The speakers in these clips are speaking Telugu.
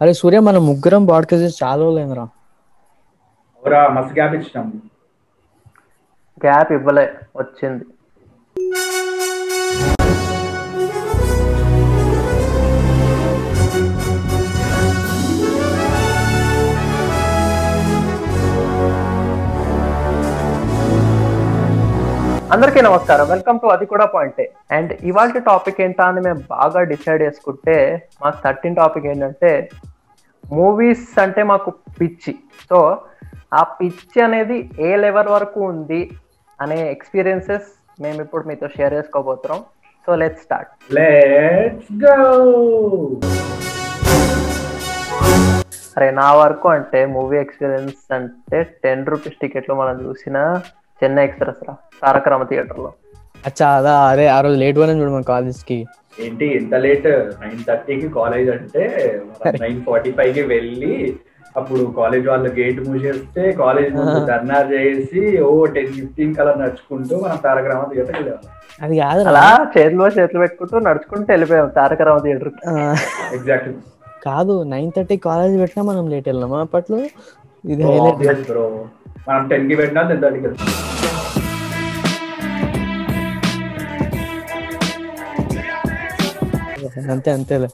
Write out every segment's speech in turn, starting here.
అరే సూర్య మన ముగ్గురం పాడ్కాస్ట్ చేసి చాలా రోజులైందిరా ఇచ్చినాం. గ్యాప్ ఇవ్వలే వచ్చింది. అందరికీ నమస్కారం. వెల్కమ్ టు అది కూడా పాయింటే అండ్ ఇవాళ టాపిక్ ఏంటా అని మేము బాగా డిసైడ్ చేసుకుంటే మాకు థర్టీన్ టాపిక్ ఏంటంటే మూవీస్ అంటే మాకు పిచ్చి. సో ఆ పిచ్చి అనేది ఏ లెవెల్ వరకు ఉంది అనే ఎక్స్పీరియన్సెస్ మేము ఇప్పుడు మీతో షేర్ చేసుకోబోతున్నాం. So let start let's go అరే నా వరకు అంటే మూవీ ఎక్స్పీరియన్స్ అంటే టెన్ రూపీస్ టికెట్లు మనం చూసిన చెన్నై ఎక్స్ప్రెస్ రా తారక రామ థియేటర్లో. అచ్చా అదా అరే ఆ రోజు లేట్ పోయినా చూడు మన కాలేజ్కి ఏంటి ఎంత లేట్? నైన్ థర్టీకి కాలేజ్ అంటే నైన్ ఫార్టీ ఫైవ్కి వెళ్ళి అప్పుడు కాలేజ్ వాళ్ళ గేట్ మూసేస్తే కాలేజ్ ముందు ధర్నా చేసి ఓ టెన్ ఫిఫ్టీన్ కల్లా నడుచుకుంటూ మనం తారక రామ థియేటర్కి వెళ్ళేవాళ్ళం. అది కాదు అలా చేతిలో చేతులు పెట్టుకుంటూ నడుచుకుంటూ వెళ్ళిపోయాం తారక రామ థియేటర్కి ఎగ్జాక్ట్ కాదు నైన్ థర్టీ కాలేజ్ పెట్టినా మనం లేట్ వెళ్ళాము అప్పట్లో? ఇది హైలైట్ బ్రో మనం టెన్కి పెట్టినా అంతే అంతేలే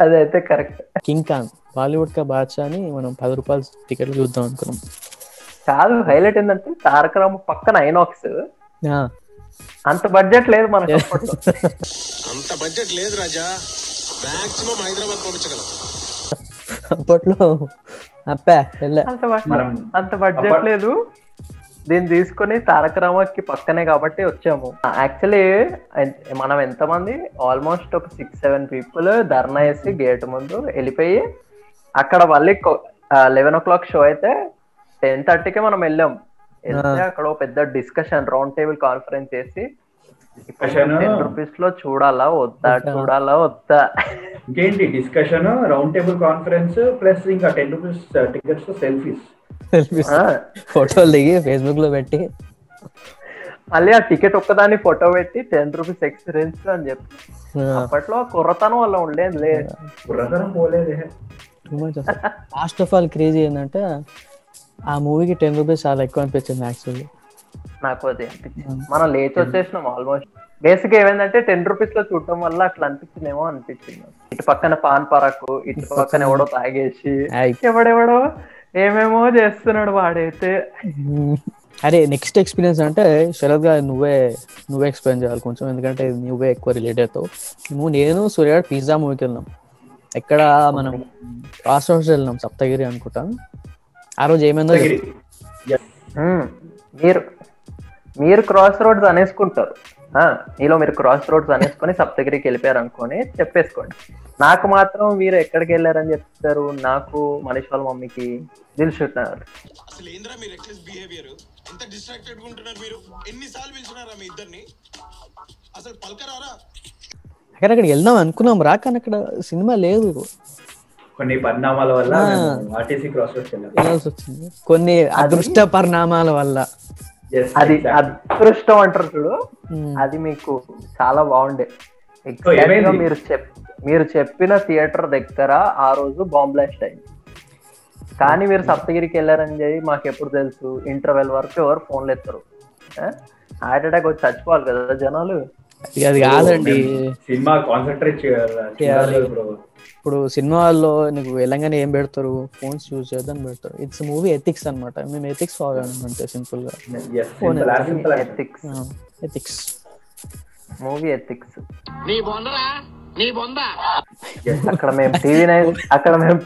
అదైతే కరెక్ట్. కింగ్ ఖాన్ బాలీవుడ్ కా బాద్షా అని మనం పది రూపాయలు టికెట్లు చూద్దాం అనుకున్నాం. కాదు హైలైట్ ఏంటంటే తారక రామ పక్కన ఐనాక్స్. ఆ. అంత బడ్జెట్ లేదు మనకి అప్పట్లో. అంత బడ్జెట్ లేదు రాజా. మాక్సిమం హైదరాబాద్ పంపించగలం. అప్పట్లో అంత బడ్జెట్ లేదు. దీన్ని తీసుకొని తారక రామకి పక్కనే కాబట్టి వచ్చాము. యాక్చువల్లీ మనం ఎంతమంది? ఆల్మోస్ట్ ఒక సిక్స్ సెవెన్ పీపుల్ ధర్నా వేసి గేట్ ముందు వెళ్ళిపోయి అక్కడ మళ్ళీ లెవెన్ ఓ క్లాక్ షో అయితే టెన్ థర్టీకే మనం వెళ్ళాం. వెళ్తే అక్కడ పెద్ద డిస్కషన్ రౌండ్ టేబుల్ కాన్ఫరెన్స్ చేసి రూపీస్లో చూడాలా? వద్దా? చూడాలా? వద్దా? ఇంకేంటి discussion round table conference plus ఇంకా టెన్ రూపీస్ టికెట్స్ సెల్ఫీస్ ఆ, ఫోటోలు దిగి ఫేస్బుక్లో పెట్టి. మళ్ళీ ఆ టికెట్ ఒక్కదాన్ని ఫోటో పెట్టి టెన్ రూపీస్ ఎక్స్పీరియన్స్ అని చెప్పి. అప్పట్లో కుర్రతనం వల్ల ఉండేది లేదు పోలేదే లాస్ట్ ఆఫ్ ఆల్ క్రేజీ ఏంటంటే ఆ మూవీకి టెన్ రూపీస్ చాలా ఎక్కువ అనిపించింది యాక్చువల్లీ నాకు అది అనిపించింది. మనం లేచి వచ్చేసినాం ఆల్మోస్ట్ బేసిక్ ఏమైందంటే టెన్ రూపీస్లో చూడటం వల్ల అట్లా అనిపించిందేమో అనిపించింది. ఇటు పక్కన పాన్ పరాకు ఇటు పక్కన ఎవడో తాగేసి. ఎవడెవడో ఏమేమో చేస్తున్నాడు వాడైతే. అరే నెక్స్ట్ ఎక్స్పీరియన్స్ అంటే శరత్గా నువ్వే నువ్వే ఎక్స్ప్లెయిన్ చేయాలి కొంచెం ఎందుకంటే నువ్వే ఎక్కువ రిలేట్ అవుతావు. నువ్వు నేను సూర్య పిజ్జా మూవీకి వెళ్ళినాం. ఎక్కడ మనం క్రాస్ రోడ్స్ వెళ్ళినాం సప్తగిరి అనుకుంటా ఆ రోజు ఏమైందో. మీరు మీరు క్రాస్ రోడ్స్ అనేసుకుంటారు. ఆ, మీలో మీరు క్రాస్ రోడ్స్ అనేసుకొని సప్తగిరికి వెళ్ళిపోయారు అనుకొని చెప్పేసుకోండి. నాకు మాత్రం మీరు ఎక్కడికి వెళ్ళారని చెప్తారు. నాకు మనీష్ వాళ్ళ మమ్మీకి అసలు ఏంద్రా రెక్లెస్ బిహేవియర్ ఎంత డిస్ట్రాక్టెడ్గా ఉంటున్నారు మీరు. ఎన్నిసార్లు పిలిచినారా మీ ఇద్దరిని? అసలు పలకరారా? అక్కడక్కడికి వెళ్దాం అనుకున్నాం. రా కానీ అక్కడ సినిమా లేదు. కొన్ని పరిణామాల వల్ల ఆర్టీసీ క్రాస్ రోడ్స్ వెళ్ళాం. వెళ్ళాల్సి వచ్చింది. కొన్ని అదృష్ట పరిణామాల వల్ల. అది. అదృష్టం అంటారు చూడు. మ్మ్. అది మీకు చాలా బాగుండే. So, Exact గా? మీరు చెప్ మీరు చెప్పిన థియేటర్ దగ్గర ఆ రోజు బాంబ్ బ్లాస్ట్ అయింది. కానీ మీరు సప్తగిరికి వెళ్ళారని చెప్పి మాకు ఎప్పుడు తెలుసు. ఇంటర్వెల్ వరకు ఎవరు ఫోన్లు ఎత్తారు హార్ట్ అటాక్ వచ్చి చచ్చిపోవాలి కదా జనాలు. అది- కాదండి. సినిమా కాన్సన్ట్రేట్ చేయాలి బ్రో ఇప్పుడు సినిమాల్లో నీకు వెళ్ళంగానే ఏం పెడతారు? ఫోన్స్ యూజ్ చేద్దాం పెడతారు. ఇట్స్ మూవీ ఎథిక్స్ అన్నమాట. మేము ఎథిక్స్ ఫాలో అంతే సింపుల్గా. ఎథిక్స్ ఎథిక్స్ మూవీ ఎథిక్స్ నీ బొందరా? నీ బొంద? అక్కడ మేము టీవీ నైన్ అక్కడ మేము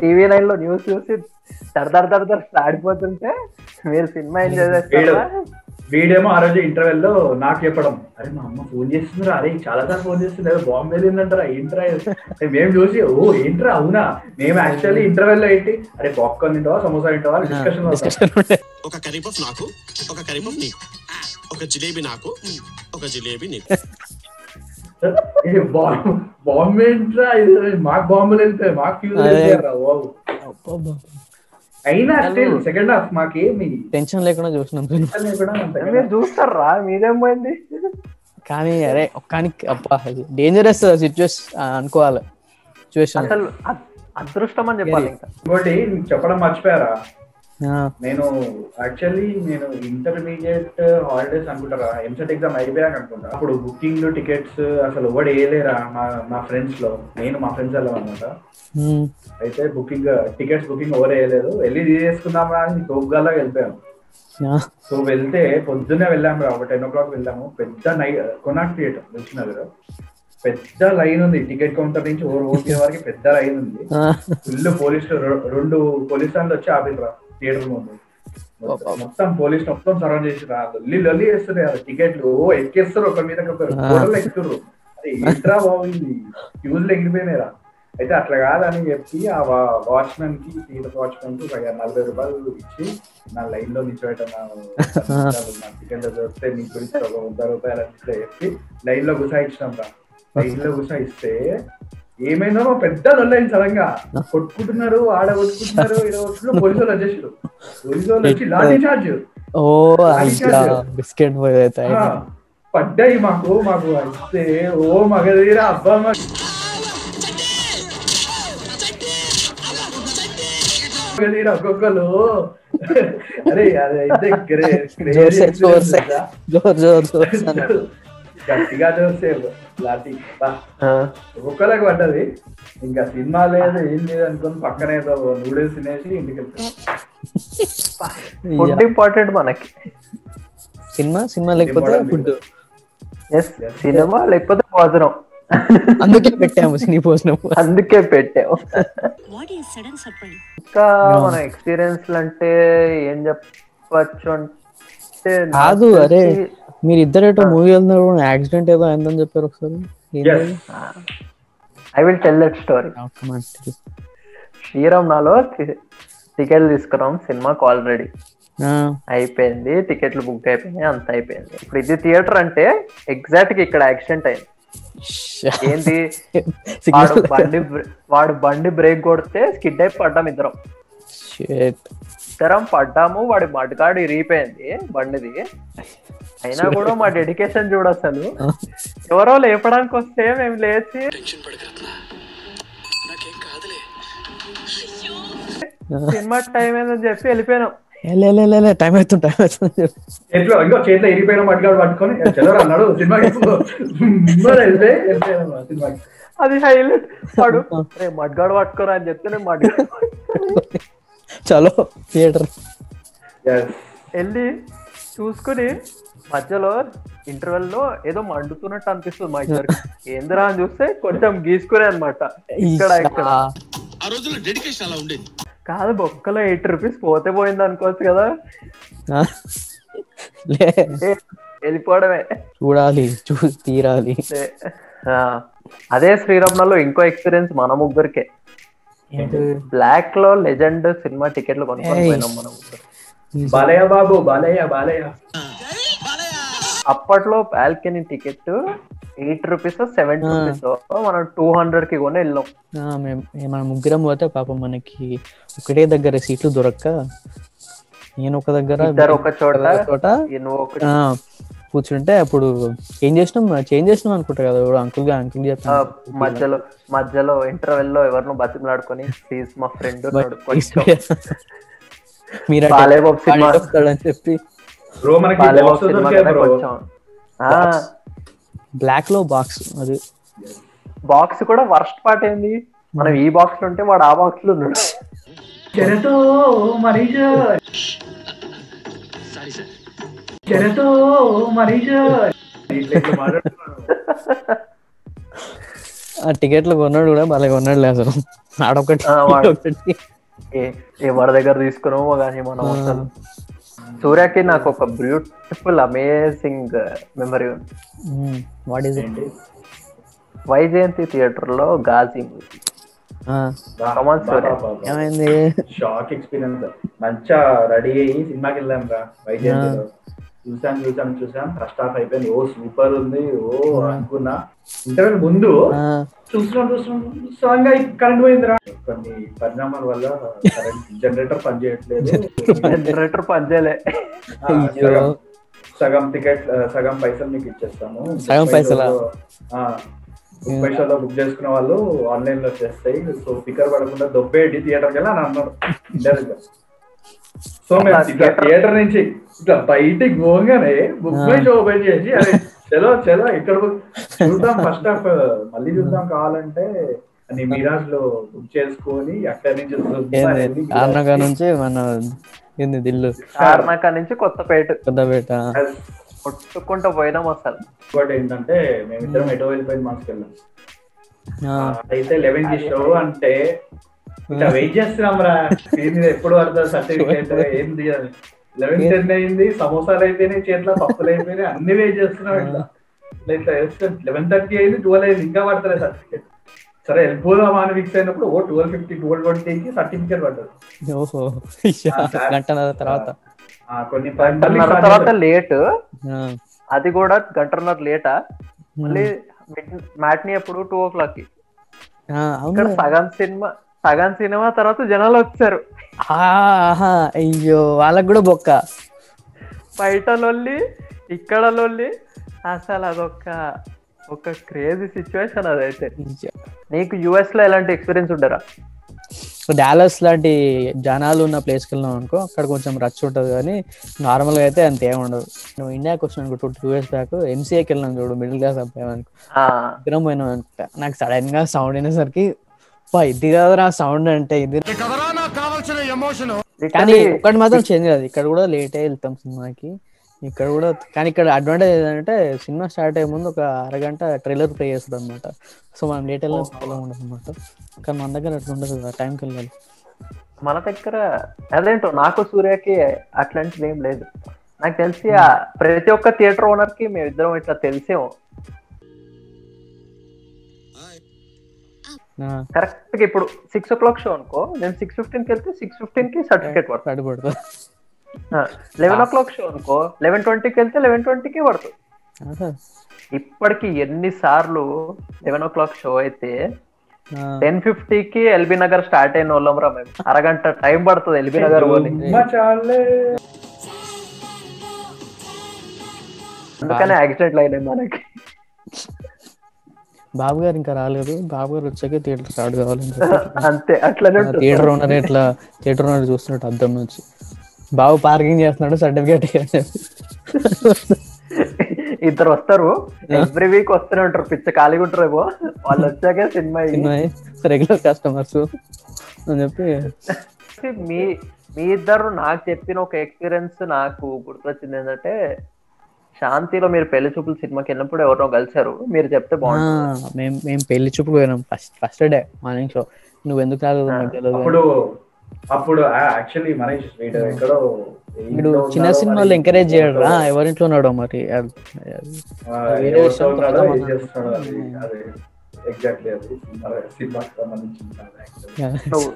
టీవీ నైన్లో న్యూస్ చూసి దర్ దర్ దర్ ఆడిపోతుంటే మీరు సినిమా ఎంజాయ్ చేస్తారా వీడేమో ఆ రోజు ఇంటర్వెల్లో నాకు చెప్పడం అరే మా అమ్మ ఫోన్ చేస్తుందిరా అరే చాలా సార్లు ఫోన్ చేస్తుంది బాంబే ఏంటంటారా ఏంట్రా ఇది?" అంటే మేము చూసి ఓ ఏంట్రా అవునా? మేము యాక్చువల్లీ ఇంటర్వెల్లో ఏంటి అరే పాప్కార్న్ తింటావా సమోసా తింటావా? డిస్కషన్ ఒక కరీపఫ్ నాకు ఒక కరీపఫ్ నీకు ఒక జిలేబీ నాకు ఒక జిలేబీ నీకు. బాంబే ఏంట్రా మాకు బాంబులు వెళ్తాయి మాకు ఫ్యూజ్ బాబు అయినా స్టిల్ సెకండ్ హాఫ్ మాకేమి టెన్షన్ లేకుండా చూసినాం మీరు చూస్తారా? మీదేం పోయింది? కానీ అరే ఒక్కానికి అబ్బా డేంజరస్ సిచ్యువేషన్ అనుకోవాలి. సిచ్యువేషన్ అసలు అదృష్టం అని చెప్పాలి ఇంకా ఇంకోటి చెప్పడం మర్చిపోయారా? నేను యాక్చువల్లీ నేను ఇంటర్మీడియట్ హాలిడేస్ అనుకుంటారా? ఎంసెట్ ఎగ్జామ్ అయిపోయాక అనుకుంటా. అప్పుడు బుకింగ్ టికెట్స్ అసలు ఎవడు వేయలేరా మా మా ఫ్రెండ్స్లో? నేను మా ఫ్రెండ్స్ వెళ్ళాం అనమాట అయితే బుకింగ్ టికెట్స్ బుకింగ్ ఎవరు వేయలేదు. వెళ్ళి తీసేసుకుందాం రా అని తోపుగాల్లా వెళ్ళిపోయాను సో వెళ్తే పొద్దున్నే వెళ్ళాము రా. ఒక టెన్ ఓ క్లాక్ వెళ్ళాము. పెద్ద నై కొనాక్ థియేటర్ వచ్చినది పెద్ద లైన్ ఉంది. టికెట్ కౌంటర్ నుంచి ఓవర్ ఓకే వరకు పెద్ద లైన్ ఉంది. ఫుల్ పోలీసులు రె- రెండు పోలీస్ స్టాండ్లు వచ్చి ఆపిరా థియేటర్ ముందు. మొత్తం- పోలీస్ మొత్తం సరౌండ్ చేసి రా లొల్లి లొల్లి వేస్తారు టికెట్లు. ఓ ఎక్కేస్తారు ఒక మీద ఒకరు ఎక్కుతారు అరే ఏంట్రా బాబు ఇది? ఫ్యూజ్లు ఎగిరిపోయినాయిరా. అయితే అట్లా కాదని చెప్పి ఆ వాచ్మెన్కి థియేటర్ వాచ్మెన్కి నలభై రూపాయలు ఇచ్చి నా లైన్లో నిల్చోబెట్టాను. నా టికెట్ దొరికితే నీకు గురించి ఒక వంద రూపాయలు అని చెప్పి లైన్లో గుసాయించినాం రా లైన్లో గుసాయిస్తే ఏమైందో పెద్ద లొల్లైంది సడన్గా. కొట్టుకుంటున్నారు ఆడ కొట్టుకుంటున్నారు కొట్టుకుంటున్నారు పోలీసు వాళ్ళు వచ్చేసారు పోలీసు వాళ్ళు వచ్చి లాఠీ చార్జ్. ఓ బిస్కెట్ అయితే పడ్డాయి మాకు మాకు వస్తే ఓ మగధీరా అబ్బా మా మగధీరా ఒక్కొక్కరు అరే అది అయితే గట్టిగా చూస్తే లాఠీ. ఆ, ఒక్కొక్కరికి పడ్డది. ఇంకా సినిమా లేదు ఏం లేదు అనుకుని పక్కన నూడిల్స్ తినేసి ఇంటికి వెళ్తాం. ఫుడ్ ఇంపార్టెంట్ మనకి. సినిమా? సినిమా లేకపోతే. ఫుడ్. ఎస్ సినిమా లేకపోతే భోజనం. అందుకే పెట్టాము సినీ భోజనం. అందుకే surprise? ఇంకా మన ఎక్స్పీరియన్స్ అంటే ఏం చెప్పచ్చు అంటే కాదు అరే. మీరు ఇద్దరు ఏటో మూవీ వెళ్తున్నారు యాక్సిడెంట్ ఏదో అయిందని చెప్పారు ఒకసారి. I will tell that story శ్రీరామ్నాలో టికెట్లు తీసుకున్నాం సినిమాకి ఆల్రెడీ అయిపోయింది టికెట్లు బుక్ అయిపోయినాయి అంత అయిపోయింది. ఇప్పుడు ఇది థియేటర్ అంటే ఎగ్జాక్ట్గా ఇక్కడ యాక్సిడెంట్ అయింది. ఏంటి వాడు బండి వాడు బండి బ్రేక్ కొడితే స్కిడ్ అయి పడ్డాం ఇద్దరం. ఇద్దరం పడ్డాము వాడి మడ్గాడు ఇరిగిపోయింది బండిది. అయినా కూడా మా డెడికేషన్ చూడు అసలు. ఎవరో లేపడానికి వస్తే మేము లేచి సినిమా టైం ఏందని చెప్పి వెళ్ళిపోయినాం. టైం అవుతుంది టైం అవుతుంది. చేతిలో ఇంకో చేతిలో ఇరిపోయిన మట్టిగాడు పట్టుకొని అన్నాడు సినిమాకి అది హైలైట్. వాడు "రే, మడ్గాడు పట్టుకోరా అని చెప్తే నేను మడ్గాడు చలో థియేటర్. వెళ్ళి చూసుకుని మధ్యలో ఇంటర్వెల్లో ఏదో మండుతున్నట్టు అనిపిస్తుంది మా ఇద్దరికి. ఏందిరా అని చూస్తే కొంచెం గీసుకునే అనమాట ఇక్కడ ఇక్కడ. ఆ రోజుల్లో డెడికేషన్ అలా ఉండేది. కాదు బొక్కలో ఎయిట్ రూపీస్ పోతే పోయింది అనుకోవచ్చు కదా. వెళ్ళిపోవడమే. చూడాలి చూసి తీరాలి. అదే శ్రీరామ్నలో ఇంకో ఎక్స్పీరియన్స్ మన ముగ్గురికే. బ్లాక్లో లెజెండ్ సినిమా టికెట్లు కొనుక్కొని. పోయినాం మనం. ముగ్గురు. బాలయ్య బాబు బాలయ్య బాలయ్య. అప్పట్లో balcony ticket eight rupees seventy rupees మనం టూ హండ్రెడ్కి కొని వెళ్ళాం. మన ముగ్గురం పోతే పాపం మనకి ఒకటే దగ్గర సీట్లు దొరక్క. నేను ఒక దగ్గర ఒక చోట చోట. కూర్చుంటే అప్పుడు ఏం చేసినాం? చేంజ్ చేసినాం అనుకుంటా కదా అంకుల్గా అంకుల్ మధ్యలో మధ్యలో ఇంటర్వెల్లో ఎవరినో బతిమలాడుకొని ప్లీజ్ మా ఫ్రెండ్ మీరు బాలేబాబు సినిమా. చెప్పి బ్రో మనకి బ్లాక్లో బాక్స్ అది. బాక్స్ కూడా వర్స్ట్ పార్ట్ ఏంది? మనం ఈ బాక్స్లో ఉంటే వాడు ఆ బాక్స్లో ఉన్నాడు. చెరతో మరీజ. సారీ సార్ చెరతో మరీజ. ఇట్లా ఇట్లా మాట్లాడుతున్నాడు. ఆ టికెట్లు కొన్నాడు కూడా భలే కొన్నాడు అసలు. ఆడొకటి వాడు. ఎవరి దగ్గర తీసుకున్నామో కానీ మనం అసలు సూర్యకి నాకు ఒక బ్యూటిఫుల్ అమేజింగ్ మెమరీ ఉంది. మ్మ్. What is it? వైజయంతి థియేటర్లో గాజీ మూవీ కమాన్ సూర్య. ఏమైంది? షాక్ ఎక్స్పీరియన్స్ మంచిగా రెడీ అయ్యి సినిమాకి వెళ్ళాం రా వైజయంతిలో. చూసాం చూసాం చూసాం. ఫస్ట్ హాఫ్ అయిపోయింది. ఓ సూపర్ ఉంది. ఓ అనుకున్నా. ఇంటర్వెల్ ముందు చూస్తున్నాం చూస్తున్నాం. సడన్గా కరెంట్ పోయిందిరా. కొన్ని పరిణామాల వల్ల కరెంట్ జనరేటర్ పనిచేయట్లేదు జనరేటర్ పనిచేయలే సగం- టికెట్ సగం పైసలు మీకు ఇచ్చేస్తాము. సగం పైసలా? ఆ, బుక్ చేసుకున్న వాళ్ళు ఆన్లైన్లో చేస్తాయి. సో స్పీకర్ పడకుండా దొబ్బేటి థియేటర్కి అని అన్నాడు సో మేము థియేటర్ నుంచి ఇట్లా బయటికి పోగానే బుక్ షో ఓపెన్ చేసి అరే చలో చలో ఇక్కడ చూద్దాం ఫస్ట్ హాఫ్ మళ్ళీ చూద్దాం కావాలంటే అని మిరాజ్లో బుక్ చేసుకొని అక్కడి నుంచి కారణంగా నుంచి మన ఏంది దిల్లు? కారణాక నుంచి కొత్తపేట. పెద్దపేట కొట్టుకుంటూ పోయినాం అసలు. ఇంకోటి ఏంటంటే మేమిద్దరం ఎటో వెళ్ళిపోయింది మాస్కి వెళ్ళాం. ఆ, అయితే లెవెన్కి షో అంటే ఇట్లా వెయిట్ చేస్తున్నాం రా. ఎప్పుడు పడుతుంది సర్టిఫికేట్ ఏంది అని. లెవెన్ టెన్ అయింది సమోసాలు అయిపోయినాయి చేతిలో పప్పులు అయిపోయినాయి అన్ని వెయిట్ చేస్తున్నాం ఇట్లా. ఇట్లా ఇట్లా లెవెన్ థర్టీ అయింది ట్వెల్వ్ అయింది ఇంకా పడతలేదు సర్టిఫికేట్ సరే వెళ్ళిపోదాం అని ఫిక్స్ అయినప్పుడు ఓ ట్వెల్వ్ ఫిఫ్టీ ట్వెల్వ్ ట్వంటీకి సర్టిఫికేట్ పడ్డది. ఓహో ఇయ్యా, గంటన్నర తర్వాత. ఆ, కొన్ని తర్వాత. లేట్ అది కూడా గంటన్నర లేటా మళ్ళీ మ్యాట్ని ఎప్పుడు టూ ఓ క్లాక్కి. ఆ, ఇక్కడ అవును సగం సినిమా సగం సినిమా తర్వాత జనాలు వచ్చారు. అయ్యో వాళ్ళకి కూడా బొక్క. బయట లొల్లి ఇక్కడ లొల్లి అసలు అదొక ఒక క్రేజీ సిచ్యువేషన్ అదైతే. నీకు యుఎస్లో ఎలాంటి ఎక్స్పీరియన్స్ ఉండరా? డాలస్ లాంటి జనాలు ఉన్న ప్లేస్కి వెళ్ళినాం అనుకో అక్కడ కొంచెం రచ్ ఉంటుంది కానీ నార్మల్గా అయితే అంత ఉండదు. నువ్వు ఇండియాకి వచ్చిన అనుకో టూ టూ ఇయర్స్ బ్యాక్ ఎంసీఏకి వెళ్ళినాం చూడు మిడిల్ క్లాస్ అబ్బాయి అనుకో. పోయినాం అనుకుంటా. నాకు సడన్గా సౌండ్ అయినసరికి "అబ్బా, ఇది కదరా సౌండ్ అంటే ఇది కానీ literally ఒకటి మాత్రం చేంజ్ కాదు. ఇక్కడ కూడా లేట్ అయ్యి వెళ్తాం సినిమాకి. ఇక్కడ కూడా కానీ ఇక్కడ అడ్వాంటేజ్ ఏంటంటే సినిమా స్టార్ట్ అయ్యే ముందు ఒక అరగంట ట్రైలర్ ప్లే చేస్తుంది అనమాట సో మనం లేట్ వెళ్ళిన ప్రాబ్లం ఉండదు అనమాట కానీ మన దగ్గర అట్లా ఉండదు కదా టైంకి వెళ్ళాలి. మన దగ్గర అదేంటో నాకు సూర్యకి అట్లాంటిది ఏం లేదు. నాకు తెలిసి ఆ ప్రతి ఒక్క థియేటర్ ఓనర్కి మేమిద్దరం ఇట్లా తెలిసేమో కరెక్ట్గా ఇప్పుడు సిక్స్ ఓ క్లాక్ షో అనుకో నేను సిక్స్ ఫిఫ్టీన్కి వెళ్తే సిక్స్ ఫిఫ్టీన్కి సర్టిఫికేట్ పడుతుంది. లెవెన్ ఓ క్లాక్ షో అనుకో లెవెన్ ట్వంటీకి వెళ్తే లెవెన్ ట్వంటీకి పడుతుంది. ఇప్పటికి ఎన్ని సార్లు లెవెన్ ఓ క్లాక్ షో అయితే టెన్ ఫిఫ్టీకి ఎల్బీ నగర్ స్టార్ట్ అయిన వాళ్ళం రా మేము. అరగంట టైం పడుతుంది ఎల్బీ నగర్ అందుకనే యాక్సిడెంట్లు అయినాయి మనకి. బాబు గారు ఇంకా రాలేదు. బాబు గారు వచ్చాక థియేటర్ స్టార్ట్ కావాలని అంతే అట్లనే ఉంటుంది. థియేటర్ ఓనర్ ఇట్లా థియేటర్ ఓనర్ చూస్తున్నట్టు అద్దం నుంచి. బాబు పార్కింగ్ చేస్తున్నాడు సర్టిఫికేట్ ఇద్దరు వస్తారు. ఎవ్రీ వీక్ వస్తూనే ఉంటారు. పిచ్చ ఖాళీగా ఉంటారేమో వాళ్ళు వచ్చాకే సినిమా. రెగ్యులర్ కస్టమర్స్ అని చెప్పి. మీ మీ ఇద్దరు నాకు చెప్పిన ఒక ఎక్స్పీరియన్స్ నాకు గుర్తొచ్చింది ఏంటంటే శాంతిలో మీరు పెళ్ళి చూపులు సినిమాకి వెళ్ళినప్పుడు ఎవరినో కలిసారు మీరు చెప్తే బాగుంటుంది. మేము పెళ్ళి చూపు పోయినాం. First first day morning show. నువ్వు ఎందుకు రాలేదు? నాకు తెలియదు అప్పుడు అప్పుడు యాక్చువల్లీ మనీష్ వీడు ఎక్కడో వీడు ఇంట్లో చిన్న సినిమాలు ఎంకరేజ్ చేయడు. రా ఎవరింట్లో ఉన్నాడో మరి.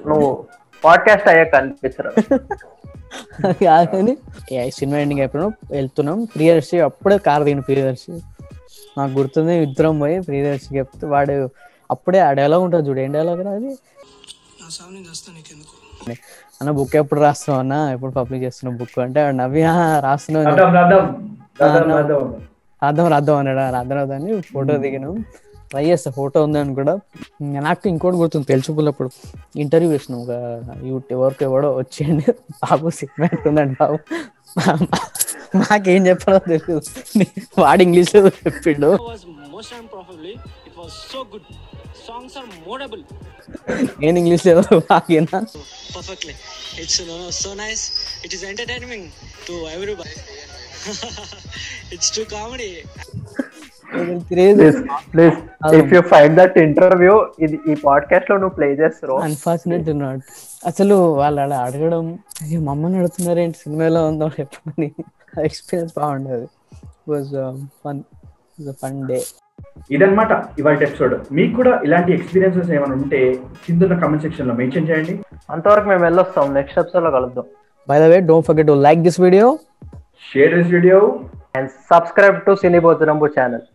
నువ్వు పాడ్కాస్ట్ అయ్యాక ఏ సినిమా ఎండింగ్ అయిపోయినా వెళ్తున్నాం. ప్రియదర్శి అప్పుడే కార్ దిగిన ప్రియదర్శి. నాకు గుర్తుంది ఇద్దరం పోయి ప్రియదర్శి చెప్తే వాడు అప్పుడే ఆ డైలాగ్ ఉంటుంది చూడు ఏం డైలాగ్ అది? అన్న బుక్ ఎప్పుడు రాస్తున్నావు అన్న? ఎప్పుడు పబ్లిక్ చేస్తున్నావు బుక్ అంటే నవ్వి "ఆ, రాస్తున్నావు రాద్దాం రాద్దాం అన్నాడు. "ఆ, రాద్దాం రాద్దాం అని ఫోటో దిగినాం. ట్రై చేస్తా ఫోటో ఉంది అని కూడా. నాకు ఇంకోటి గుర్తుంది తెలుసుకున్నప్పుడు ఇంటర్వ్యూ చేసిన ఒక యూట్యూబ్ వర్క్ ఎవడో వచ్చేయండి. బాబు సిగ్మెంట్ ఉందండి బాబు? మాకేం చెప్పాలో తెలియదు వాడు ఇంగ్లీష్ చెప్పిండు. ఏం ఇంగ్లీష్ లేదు బాగేనా it's to comedy craze please if you find that interview ఇది ఈ పాడ్కాస్ట్లో నువ్వు ప్లే చేస్తారు అన్ఫార్చునేట్ నాట్ అసలు వాళ్ళు అలా అడగడం అయ్యో మమ్మల్ని అడుగుతున్నారు ఏంటి సినిమాలో ఉందో చెప్పండి ఎక్స్పీరియన్స్ బాగుండేది. వాజ్ ఫన్ ఫన్ డే ఇదన్నమాట ఇవాళ ఎపిసోడ్ మీకు కూడా ఇలాంటి ఎక్స్పీరియన్సెస్ ఏమైనా ఉంటే కింద కమెంట్ సెక్షన్లో మెన్షన్ చేయండి. అంతవరకు మేము వెళ్ళొస్తాం. నెక్స్ట్ ఎపిసోడ్లో కలుద్దాం. By the way don't forget to like this video share this video and subscribe to Cine Bhojanambu channel